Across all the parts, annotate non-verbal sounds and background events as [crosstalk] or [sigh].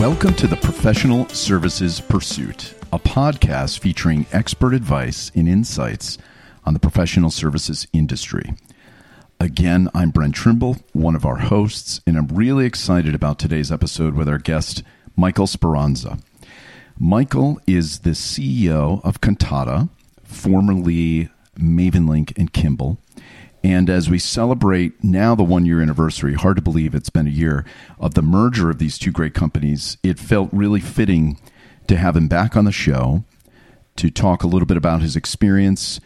Welcome to the Professional Services Pursuit, a podcast featuring expert advice and insights on the professional services industry. Again, I'm Brent Trimble, one of our hosts, and I'm really excited about today's episode with our guest, Michael Speranza. Michael is the CEO of Kantata, formerly Mavenlink and Kimble. And as we celebrate now the one year anniversary, hard to believe it's been a year of the merger of these two great companies, it felt really fitting to have him back on the show to talk a little bit about his experience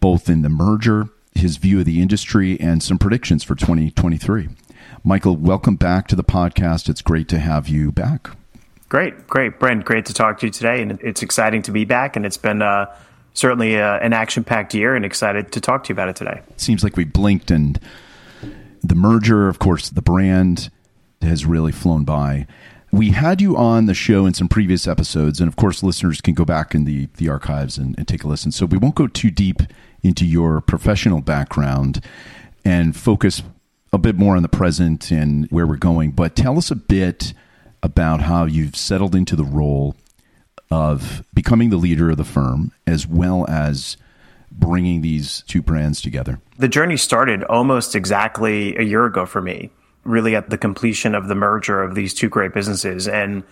both in the merger, his view of the industry, and some predictions for 2023. Michael, welcome back to the podcast. It's great to have you back. Great, great, Brent. Great to talk to you today, and it's exciting to be back. And it's been uh, certainly uh, an action-packed year, and excited to talk to you about it today. Seems like we blinked, and the merger, of course, the brand has really flown by. We had you on the show in some previous episodes, and of course, listeners can go back in the the archives and, and take a listen. So we won't go too deep into your professional background and focus a bit more on the present and where we're going. But tell us a bit about how you've settled into the role of becoming the leader of the firm as well as bringing these two brands together? The journey started almost exactly a year ago for me, really at the completion of the merger of these two great businesses. And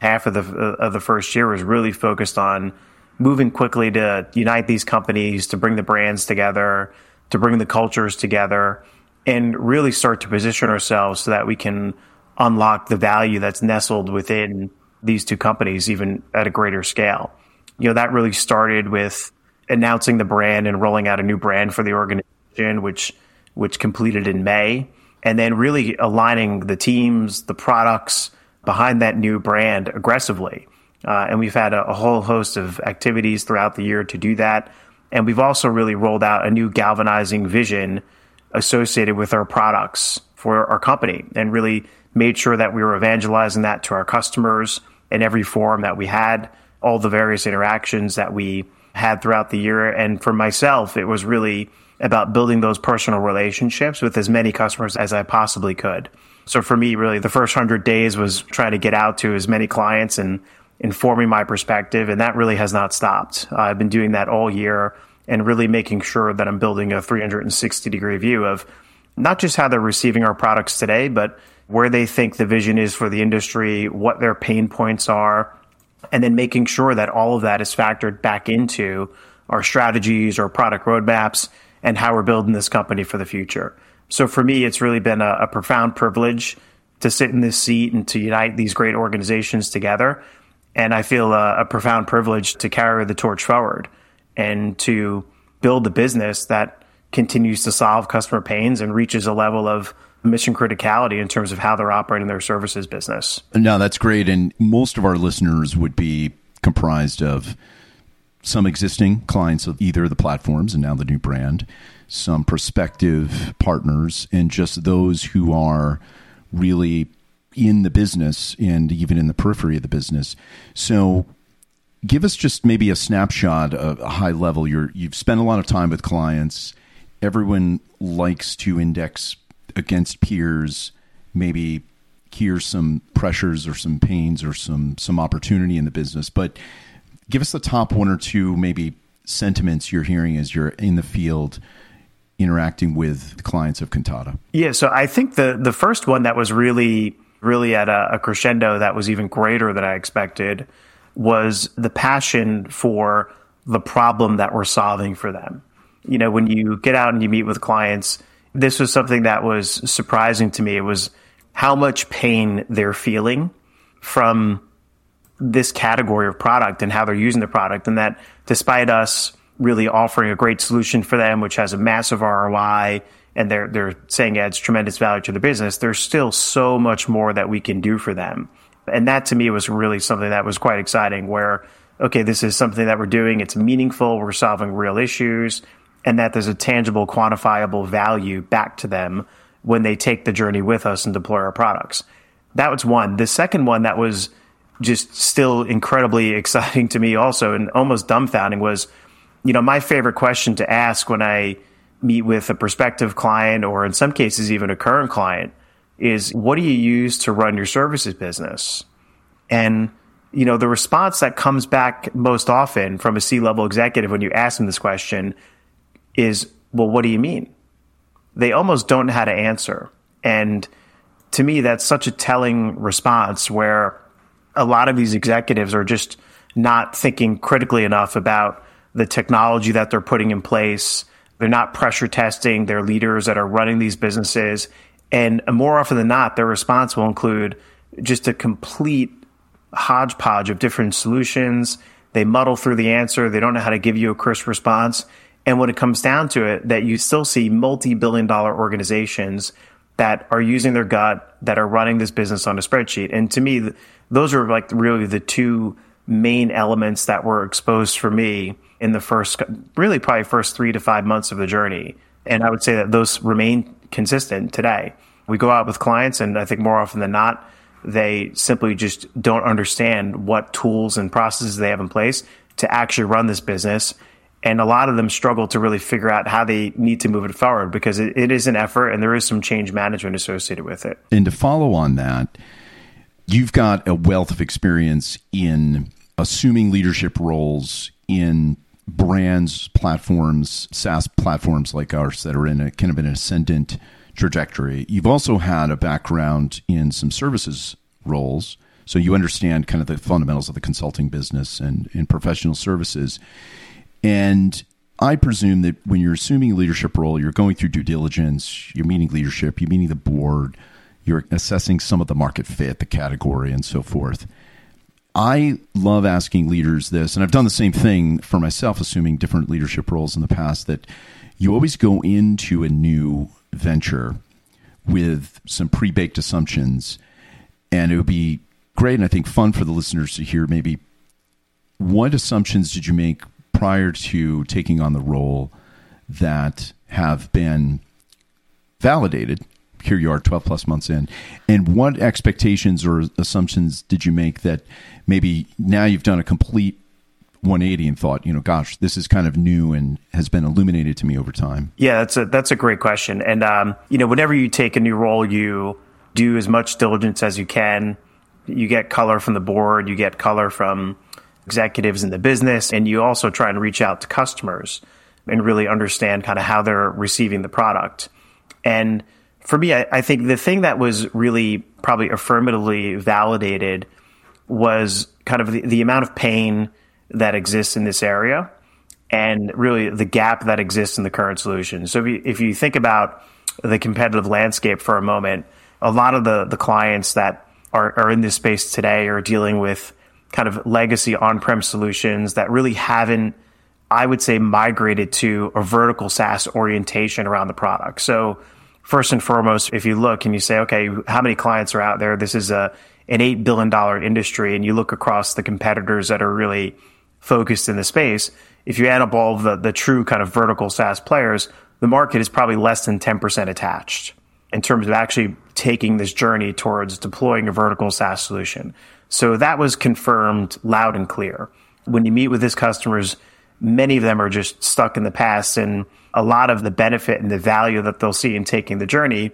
half of the, of the first year was really focused on moving quickly to unite these companies, to bring the brands together, to bring the cultures together, and really start to position ourselves so that we can unlock the value that's nestled within these two companies even at a greater scale. You know, that really started with announcing the brand and rolling out a new brand for the organization, which which completed in May, and then really aligning the teams, the products behind that new brand aggressively. Uh, and we've had a, a whole host of activities throughout the year to do that. And we've also really rolled out a new galvanizing vision associated with our products for our company and really made sure that we were evangelizing that to our customers in every forum that we had, all the various interactions that we had throughout the year. And for myself, it was really about building those personal relationships with as many customers as I possibly could. So for me, really, the first hundred days was trying to get out to as many clients and informing my perspective. And that really has not stopped. I've been doing that all year and really making sure that I'm building a 360 degree view of not just how they're receiving our products today, but where they think the vision is for the industry, what their pain points are, and then making sure that all of that is factored back into our strategies or product roadmaps and how we're building this company for the future. So for me, it's really been a, a profound privilege to sit in this seat and to unite these great organizations together. And I feel a, a profound privilege to carry the torch forward and to build a business that continues to solve customer pains and reaches a level of mission criticality in terms of how they're operating their services business. No, that's great. And most of our listeners would be comprised of some existing clients of either the platforms and now the new brand, some prospective partners, and just those who are really in the business and even in the periphery of the business. So, give us just maybe a snapshot of a high level. You're, you've spent a lot of time with clients. Everyone likes to index against peers, maybe here's some pressures or some pains or some some opportunity in the business. But give us the top one or two maybe sentiments you're hearing as you're in the field interacting with clients of Kantata Yeah, so I think the the first one that was really really at a, a crescendo that was even greater than I expected was the passion for the problem that we're solving for them. You know, when you get out and you meet with clients, this was something that was surprising to me. It was how much pain they're feeling from this category of product and how they're using the product. And that despite us really offering a great solution for them, which has a massive ROI, and they're, they're saying adds tremendous value to the business, there's still so much more that we can do for them. And that to me was really something that was quite exciting where, okay, this is something that we're doing. It's meaningful. We're solving real issues and that there's a tangible, quantifiable value back to them when they take the journey with us and deploy our products. That was one. The second one that was just still incredibly [laughs] exciting to me, also, and almost dumbfounding was, you know, my favorite question to ask when I meet with a prospective client or in some cases even a current client is what do you use to run your services business? And, you know, the response that comes back most often from a C level executive when you ask them this question is, well, what do you mean? They almost don't know how to answer. And to me, that's such a telling response where a lot of these executives are just not thinking critically enough about the technology that they're putting in place. They're not pressure testing their leaders that are running these businesses. And more often than not, their response will include just a complete hodgepodge of different solutions. They muddle through the answer. They don't know how to give you a crisp response. And when it comes down to it, that you still see multi billion dollar organizations that are using their gut, that are running this business on a spreadsheet. And to me, those are like really the two main elements that were exposed for me in the first, really probably first three to five months of the journey. And I would say that those remain consistent today. We go out with clients, and I think more often than not, they simply just don't understand what tools and processes they have in place to actually run this business. And a lot of them struggle to really figure out how they need to move it forward because it, it is an effort and there is some change management associated with it. And to follow on that, you've got a wealth of experience in assuming leadership roles in brands, platforms, SaaS platforms like ours that are in a kind of an ascendant trajectory. You've also had a background in some services roles, so you understand kind of the fundamentals of the consulting business and in professional services. And I presume that when you're assuming a leadership role, you're going through due diligence, you're meeting leadership, you're meeting the board, you're assessing some of the market fit, the category, and so forth. I love asking leaders this, and I've done the same thing for myself, assuming different leadership roles in the past, that you always go into a new venture with some pre baked assumptions. And it would be great and I think fun for the listeners to hear maybe what assumptions did you make prior to taking on the role that have been validated? Here you are 12 plus months in. And what expectations or assumptions did you make that maybe now you've done a complete 180 and thought, you know, gosh, this is kind of new and has been illuminated to me over time? Yeah, that's a that's a great question. And um, you know, whenever you take a new role, you do as much diligence as you can. You get color from the board, you get color from executives in the business, and you also try and reach out to customers and really understand kind of how they're receiving the product. And for me, I, I think the thing that was really probably affirmatively validated was kind of the, the amount of pain that exists in this area and really the gap that exists in the current solution. So if you, if you think about the competitive landscape for a moment, a lot of the, the clients that are, are in this space today are dealing with kind of legacy on-prem solutions that really haven't, I would say, migrated to a vertical SaaS orientation around the product. So first and foremost, if you look and you say, okay, how many clients are out there? This is a an $8 billion industry and you look across the competitors that are really focused in the space, if you add up all the, the true kind of vertical SaaS players, the market is probably less than 10% attached in terms of actually taking this journey towards deploying a vertical SaaS solution. So that was confirmed loud and clear. When you meet with these customers, many of them are just stuck in the past and a lot of the benefit and the value that they'll see in taking the journey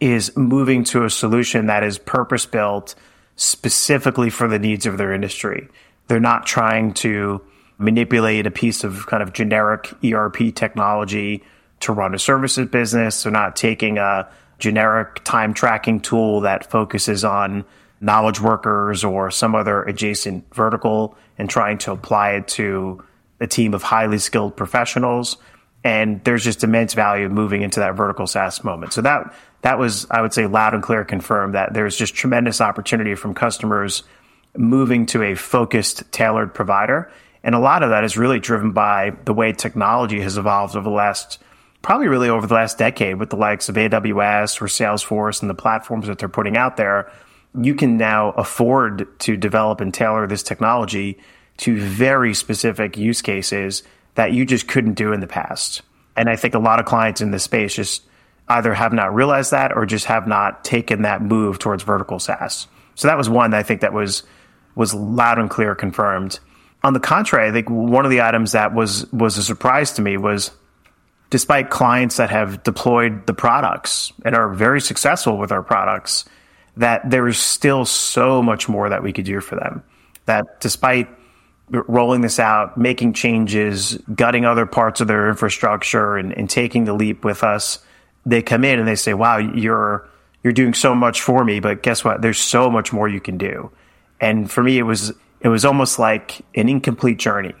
is moving to a solution that is purpose built specifically for the needs of their industry. They're not trying to manipulate a piece of kind of generic ERP technology to run a services business. They're not taking a generic time tracking tool that focuses on knowledge workers or some other adjacent vertical and trying to apply it to a team of highly skilled professionals. And there's just immense value moving into that vertical SaaS moment. So that that was, I would say, loud and clear confirmed that there's just tremendous opportunity from customers moving to a focused, tailored provider. And a lot of that is really driven by the way technology has evolved over the last, probably really over the last decade with the likes of AWS or Salesforce and the platforms that they're putting out there. You can now afford to develop and tailor this technology to very specific use cases that you just couldn't do in the past. And I think a lot of clients in this space just either have not realized that or just have not taken that move towards vertical SaaS. So that was one that I think that was was loud and clear confirmed. On the contrary, I think one of the items that was was a surprise to me was despite clients that have deployed the products and are very successful with our products, that there is still so much more that we could do for them. That despite rolling this out, making changes, gutting other parts of their infrastructure, and, and taking the leap with us, they come in and they say, "Wow, you're you're doing so much for me, but guess what? There's so much more you can do." And for me, it was it was almost like an incomplete journey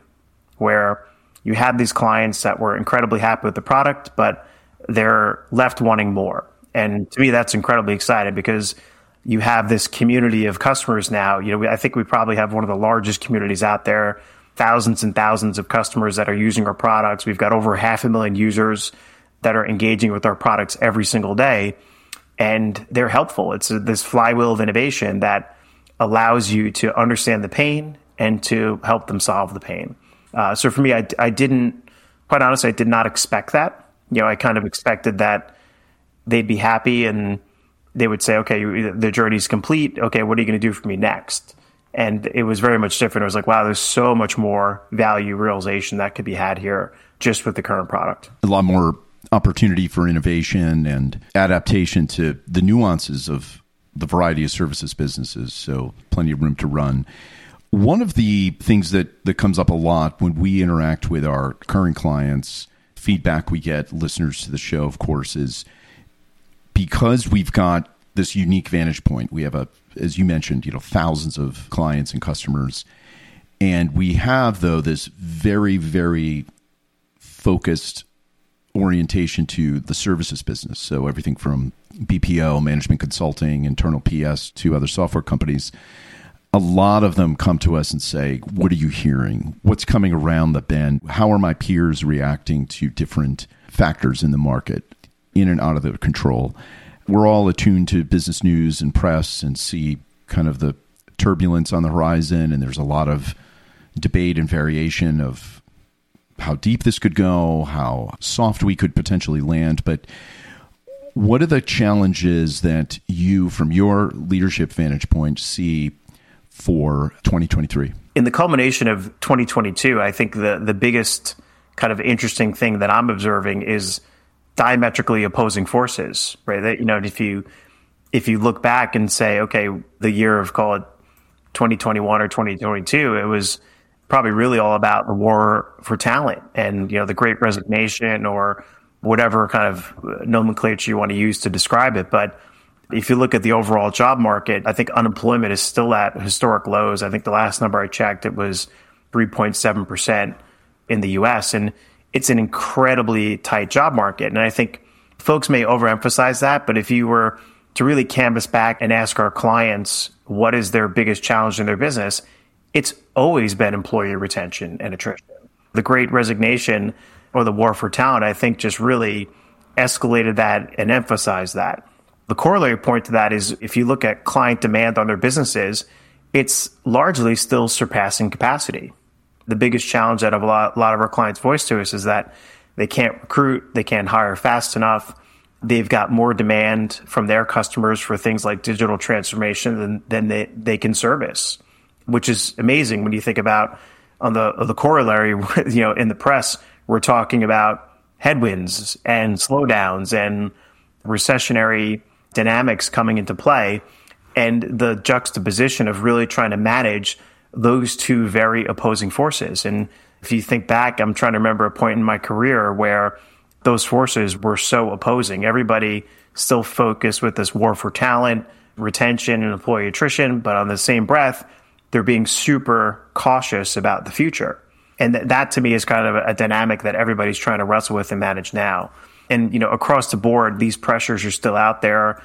where you had these clients that were incredibly happy with the product, but they're left wanting more. And to me, that's incredibly exciting because you have this community of customers now. You know, I think we probably have one of the largest communities out there, thousands and thousands of customers that are using our products. We've got over half a million users that are engaging with our products every single day, and they're helpful. It's this flywheel of innovation that allows you to understand the pain and to help them solve the pain. Uh, so for me, I, I didn't, quite honestly, I did not expect that. You know, I kind of expected that they'd be happy and they would say, okay, the journey's complete. Okay, what are you going to do for me next? And it was very much different. It was like, wow, there's so much more value realization that could be had here just with the current product. A lot more opportunity for innovation and adaptation to the nuances of the variety of services businesses. So plenty of room to run. One of the things that, that comes up a lot when we interact with our current clients, feedback we get, listeners to the show, of course, is because we've got this unique vantage point. We have a, as you mentioned, you know, thousands of clients and customers, and we have though this very, very focused orientation to the services business. So everything from BPO, management consulting, internal PS to other software companies. A lot of them come to us and say, What are you hearing? What's coming around the bend? How are my peers reacting to different factors in the market? In and out of the control. We're all attuned to business news and press and see kind of the turbulence on the horizon, and there's a lot of debate and variation of how deep this could go, how soft we could potentially land. But what are the challenges that you, from your leadership vantage point, see for 2023? In the culmination of 2022, I think the, the biggest kind of interesting thing that I'm observing is diametrically opposing forces, right? That you know, if you if you look back and say, okay, the year of call it 2021 or 2022, it was probably really all about the war for talent and you know the Great Resignation or whatever kind of nomenclature you want to use to describe it, but if you look at the overall job market, I think unemployment is still at historic lows. I think the last number I checked, it was 3.7% in the US. And it's an incredibly tight job market. And I think folks may overemphasize that, but if you were to really canvas back and ask our clients what is their biggest challenge in their business, it's always been employee retention and attrition. The great resignation or the war for talent, I think, just really escalated that and emphasized that. The corollary point to that is if you look at client demand on their businesses, it's largely still surpassing capacity the biggest challenge that a lot, a lot of our clients voice to us is that they can't recruit, they can't hire fast enough. They've got more demand from their customers for things like digital transformation than, than they, they can service, which is amazing when you think about on the the corollary, [laughs] you know, in the press, we're talking about headwinds and slowdowns and recessionary dynamics coming into play and the juxtaposition of really trying to manage those two very opposing forces. And if you think back, I'm trying to remember a point in my career where those forces were so opposing. Everybody still focused with this war for talent, retention, and employee attrition, but on the same breath, they're being super cautious about the future. And th- that to me is kind of a, a dynamic that everybody's trying to wrestle with and manage now. And, you know, across the board, these pressures are still out there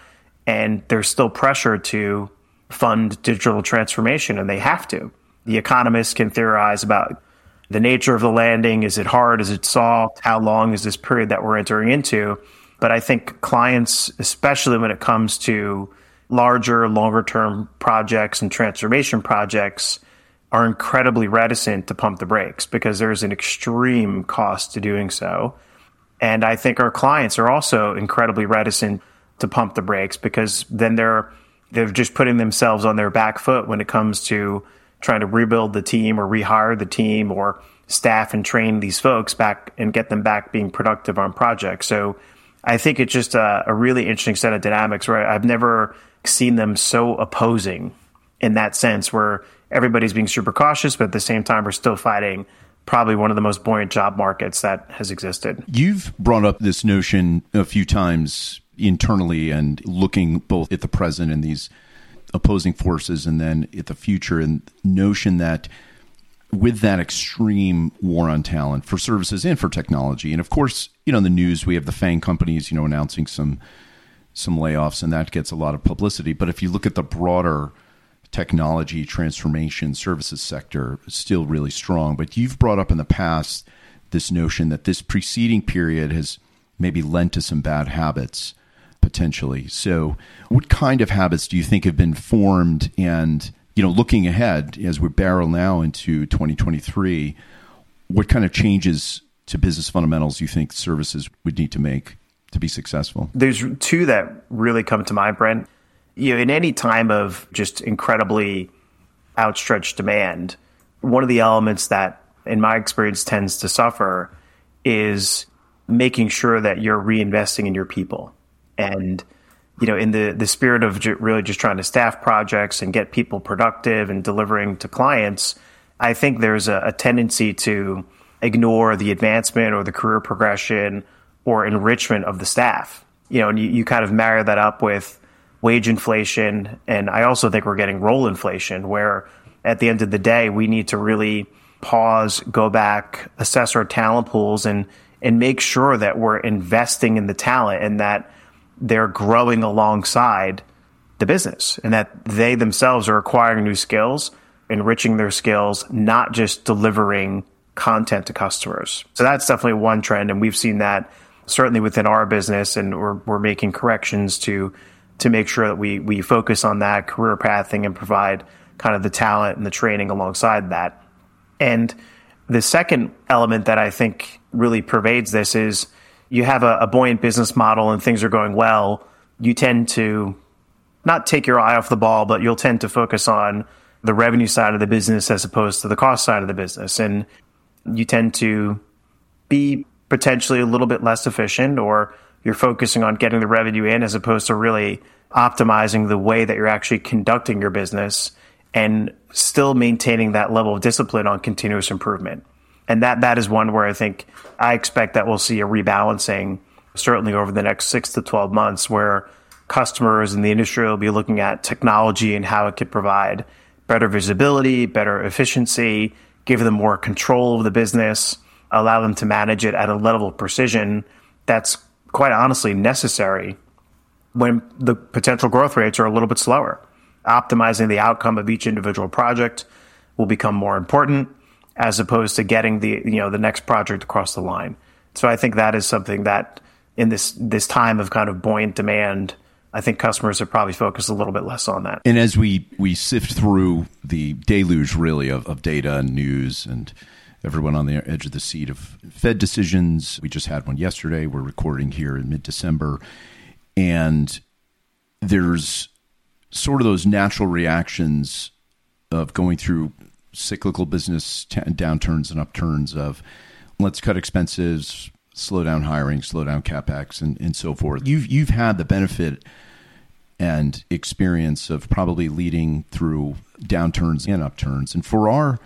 and there's still pressure to fund digital transformation, and they have to. The economists can theorize about the nature of the landing. Is it hard? Is it soft? How long is this period that we're entering into? But I think clients, especially when it comes to larger, longer term projects and transformation projects, are incredibly reticent to pump the brakes because there's an extreme cost to doing so. And I think our clients are also incredibly reticent to pump the brakes because then they're they're just putting themselves on their back foot when it comes to trying to rebuild the team or rehire the team or staff and train these folks back and get them back being productive on projects. So I think it's just a, a really interesting set of dynamics where I've never seen them so opposing in that sense, where everybody's being super cautious, but at the same time, we're still fighting probably one of the most buoyant job markets that has existed. You've brought up this notion a few times internally and looking both at the present and these opposing forces and then at the future and notion that with that extreme war on talent for services and for technology and of course you know in the news we have the FAANG companies you know announcing some some layoffs and that gets a lot of publicity. But if you look at the broader technology transformation services sector still really strong. But you've brought up in the past this notion that this preceding period has maybe lent to some bad habits potentially. So, what kind of habits do you think have been formed? And you know, looking ahead as we barrel now into 2023, what kind of changes to business fundamentals do you think services would need to make to be successful? There's two that really come to mind, Brent. You know, in any time of just incredibly outstretched demand, one of the elements that, in my experience, tends to suffer is making sure that you're reinvesting in your people and you know in the the spirit of ju- really just trying to staff projects and get people productive and delivering to clients i think there's a, a tendency to ignore the advancement or the career progression or enrichment of the staff. You know and you, you kind of marry that up with wage inflation. And i also think we're getting role inflation where at the end of the day we need to really pause go back assess our talent pools and and make sure that we're investing in the talent and that they're growing alongside the business and that they themselves are acquiring new skills, enriching their skills, not just delivering content to customers. So that's definitely one trend. And we've seen that certainly within our business and we're, we're making corrections to, to make sure that we, we focus on that career pathing and provide kind of the talent and the training alongside that. And the second element that I think really pervades this is you have a, a buoyant business model and things are going well, you tend to not take your eye off the ball, but you'll tend to focus on the revenue side of the business as opposed to the cost side of the business. And you tend to be potentially a little bit less efficient or you're focusing on getting the revenue in as opposed to really optimizing the way that you're actually conducting your business and still maintaining that level of discipline on continuous improvement and that that is one where I think I expect that we'll see a rebalancing certainly over the next six to twelve months, where customers in the industry will be looking at technology and how it could provide better visibility, better efficiency, give them more control of the business, allow them to manage it at a level of precision that's quite honestly necessary when the potential growth rates are a little bit slower. Optimizing the outcome of each individual project will become more important as opposed to getting the you know the next project across the line. So I think that is something that in this this time of kind of buoyant demand, I think customers are probably focused a little bit less on that. And as we we sift through the deluge really of, of data and news and everyone on the edge of the seat of Fed decisions, we just had one yesterday. We're recording here in mid December, and there's sort of those natural reactions of going through cyclical business t- downturns and upturns of let's cut expenses, slow down hiring, slow down capex, and, and so forth. You've you've had the benefit and experience of probably leading through downturns and upturns, and for our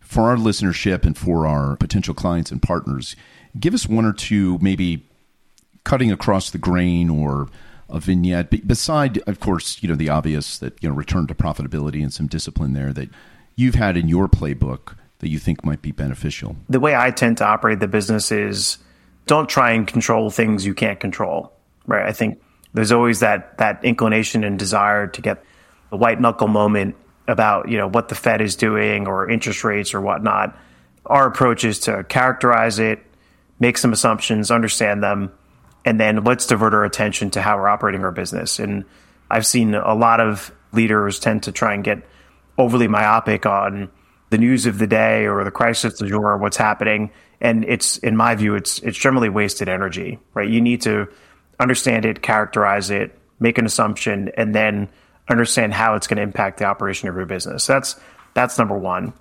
for our listenership and for our potential clients and partners, give us one or two maybe cutting across the grain or a vignette beside of course you know the obvious that you know return to profitability and some discipline there that you've had in your playbook that you think might be beneficial? The way I tend to operate the business is don't try and control things you can't control. Right? I think there's always that that inclination and desire to get the white knuckle moment about you know what the Fed is doing or interest rates or whatnot. Our approach is to characterize it, make some assumptions, understand them, and then let's divert our attention to how we're operating our business. And I've seen a lot of leaders tend to try and get overly myopic on the news of the day or the crisis du jour or what's happening. And it's, in my view, it's, it's generally wasted energy, right? You need to understand it, characterize it, make an assumption, and then understand how it's going to impact the operation of your business. That's, that's number one.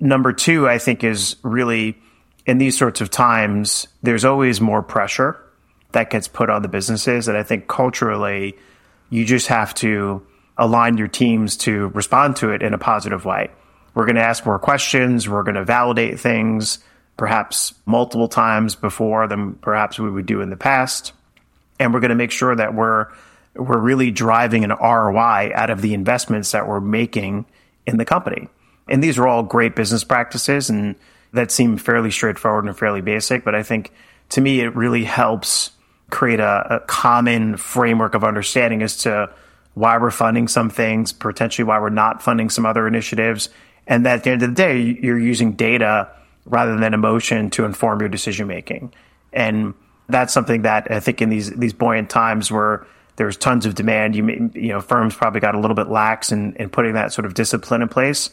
Number two, I think is really in these sorts of times, there's always more pressure, that gets put on the businesses. And I think culturally, you just have to align your teams to respond to it in a positive way. We're going to ask more questions. We're going to validate things perhaps multiple times before than perhaps we would do in the past. And we're going to make sure that we're we're really driving an ROI out of the investments that we're making in the company. And these are all great business practices and that seem fairly straightforward and fairly basic, but I think to me it really helps create a, a common framework of understanding as to why we're funding some things, potentially why we're not funding some other initiatives, and that at the end of the day, you're using data rather than emotion to inform your decision making. And that's something that I think in these these buoyant times where there's tons of demand, you you know firms probably got a little bit lax in, in putting that sort of discipline in place.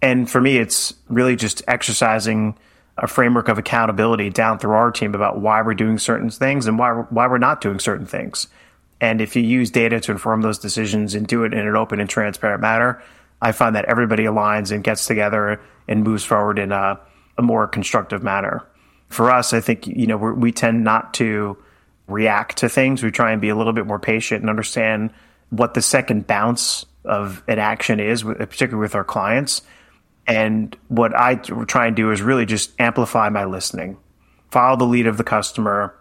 And for me, it's really just exercising a framework of accountability down through our team about why we're doing certain things and why why we're not doing certain things. And if you use data to inform those decisions and do it in an open and transparent manner, I find that everybody aligns and gets together and moves forward in a, a more constructive manner. For us, I think you know we tend not to react to things. We try and be a little bit more patient and understand what the second bounce of an action is, particularly with our clients. And what I try and do is really just amplify my listening, follow the lead of the customer,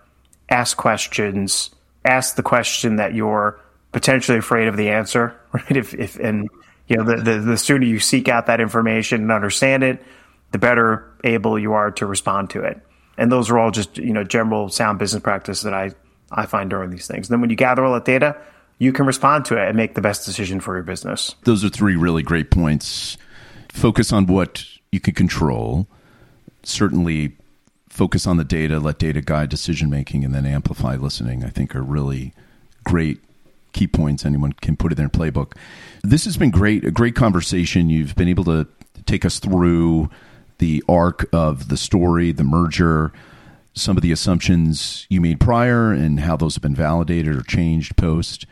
ask questions, ask the question that you're potentially afraid of the answer, [laughs] right? If, if and you know, the, the, the sooner you seek out that information and understand it, the better able you are to respond to it. And those are all just, you know, general sound business practice that I, I find during these things. And then when you gather all that data, you can respond to it and make the best decision for your business. Those are three really great points. Focus on what you can control. Certainly focus on the data, let data guide decision making, and then amplify listening, I think are really great key points anyone can put in their playbook. This has been great, a great conversation. You've been able to take us through the arc of the story, the merger, some of the assumptions you made prior and how those have been validated or changed post,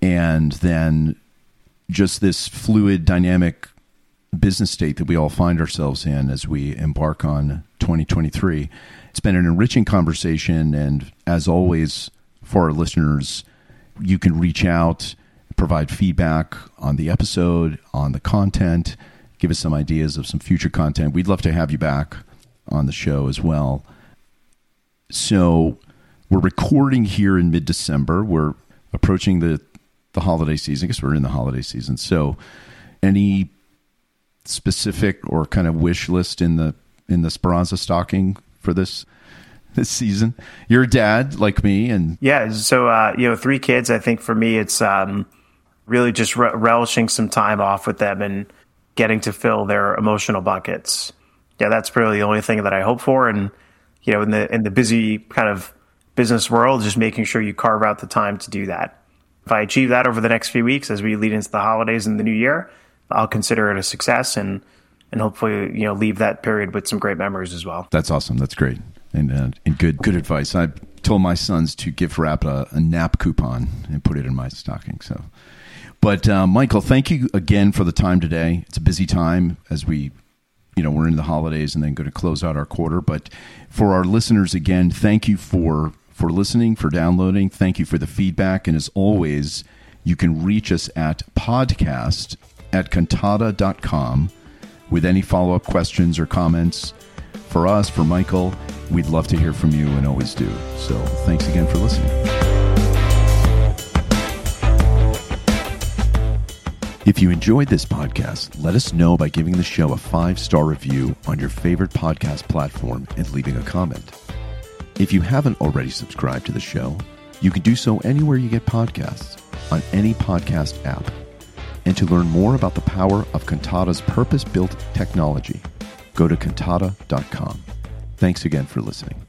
and then just this fluid, dynamic business state that we all find ourselves in as we embark on 2023. It's been an enriching conversation, and as always, for our listeners, you can reach out, provide feedback on the episode, on the content, give us some ideas of some future content. We'd love to have you back on the show as well. So, we're recording here in mid December. We're approaching the, the holiday season. I guess we're in the holiday season. So, any specific or kind of wish list in the in the Speranza stocking for this this season? You're dad like me, and yeah. So uh, you know, three kids. I think for me, it's um, really just re- relishing some time off with them and getting to fill their emotional buckets. Yeah, that's really the only thing that I hope for. And you know, in the in the busy kind of business world, just making sure you carve out the time to do that. If I achieve that over the next few weeks as we lead into the holidays and the new year, I'll consider it a success and and hopefully you know leave that period with some great memories as well. That's awesome. That's great and uh, and good good advice. I told my sons to give Rap a, a, nap coupon and put it in my stocking. So, but uh, Michael, thank you again for the time today. It's a busy time as we, you know, we're in the holidays and then going to close out our quarter. But for our listeners, again, thank you for for listening, for downloading. Thank you for the feedback, and as always, you can reach us at podcast at kantata.com with any follow up questions or comments. For us, for Michael, we'd love to hear from you and always do. So thanks again for listening. If you enjoyed this podcast, let us know by giving the show a five star review on your favorite podcast platform and leaving a comment. If you haven't already subscribed to the show, you can do so anywhere you get podcasts on any podcast app and to learn more about the power of Kantata's purpose built technology, go to kantata.com. Thanks again for listening.